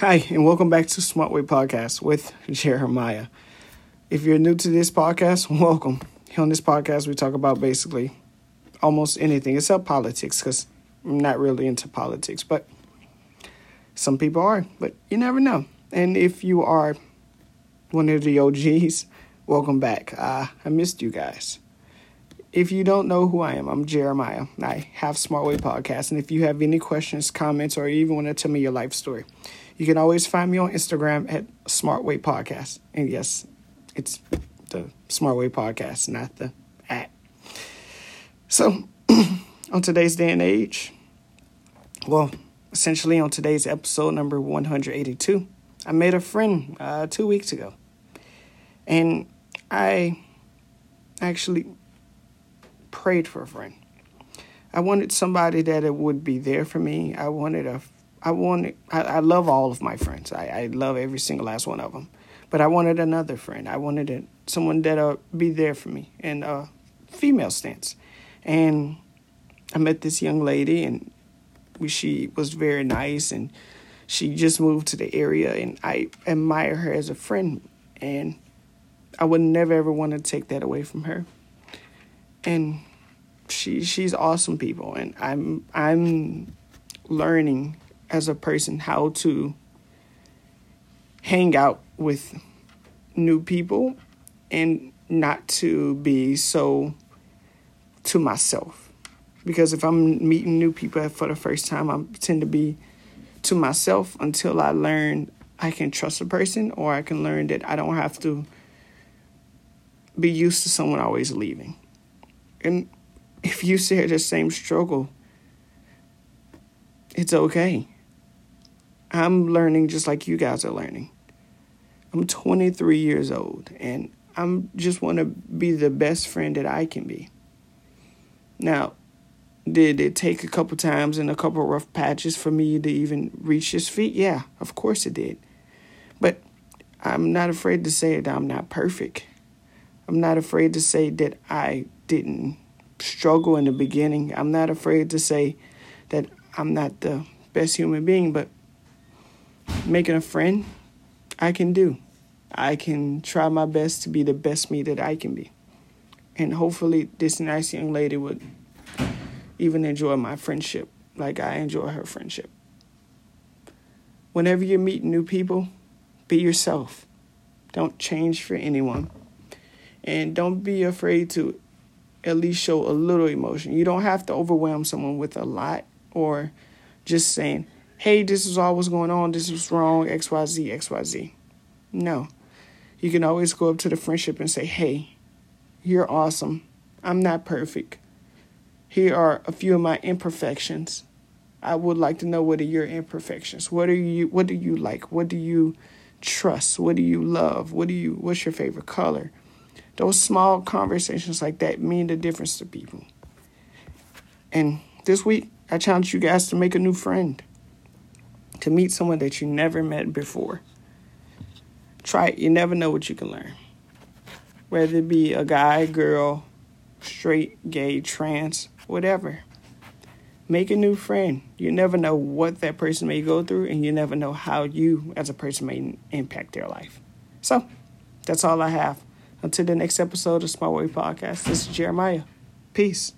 Hi, and welcome back to Smart Way Podcast with Jeremiah. If you're new to this podcast, welcome. On this podcast, we talk about basically almost anything except politics because I'm not really into politics, but some people are, but you never know. And if you are one of the OGs, welcome back. Uh, I missed you guys. If you don't know who I am, I'm Jeremiah. I have Smart Way Podcast, and if you have any questions, comments, or even want to tell me your life story, you can always find me on Instagram at Smart Way Podcast. And yes, it's the Smart Way Podcast, not the at. So, on today's day and age, well, essentially on today's episode number 182, I made a friend uh, two weeks ago. And I actually prayed for a friend. I wanted somebody that it would be there for me. I wanted a I wanted, I, I love all of my friends. I, I love every single last one of them. But I wanted another friend. I wanted a, someone that'll be there for me in a female stance. And I met this young lady, and we, she was very nice, and she just moved to the area, and I admire her as a friend, and I would never ever want to take that away from her. And she she's awesome people, and I'm I'm learning as a person how to hang out with new people and not to be so to myself. Because if I'm meeting new people for the first time, I tend to be to myself until I learn I can trust a person or I can learn that I don't have to be used to someone always leaving. And if you share the same struggle, it's okay. I'm learning just like you guys are learning. I'm 23 years old and I'm just want to be the best friend that I can be. Now, did it take a couple times and a couple rough patches for me to even reach his feet? Yeah, of course it did. But I'm not afraid to say that I'm not perfect. I'm not afraid to say that I didn't struggle in the beginning. I'm not afraid to say that I'm not the best human being, but making a friend, I can do. I can try my best to be the best me that I can be. And hopefully, this nice young lady would even enjoy my friendship like I enjoy her friendship. Whenever you're meeting new people, be yourself. Don't change for anyone. And don't be afraid to at least show a little emotion. You don't have to overwhelm someone with a lot or just saying, hey, this is all what's going on, this is wrong, XYZ, XYZ. No. You can always go up to the friendship and say, hey, you're awesome. I'm not perfect. Here are a few of my imperfections. I would like to know what are your imperfections. What are you what do you like? What do you trust? What do you love? What do you what's your favorite color? Those small conversations like that mean the difference to people. And this week I challenge you guys to make a new friend to meet someone that you never met before. Try it. You never know what you can learn. Whether it be a guy, girl, straight, gay, trans, whatever. Make a new friend. You never know what that person may go through, and you never know how you, as a person, may impact their life. So, that's all I have. Until the next episode of Smart Way Podcast, this is Jeremiah. Peace.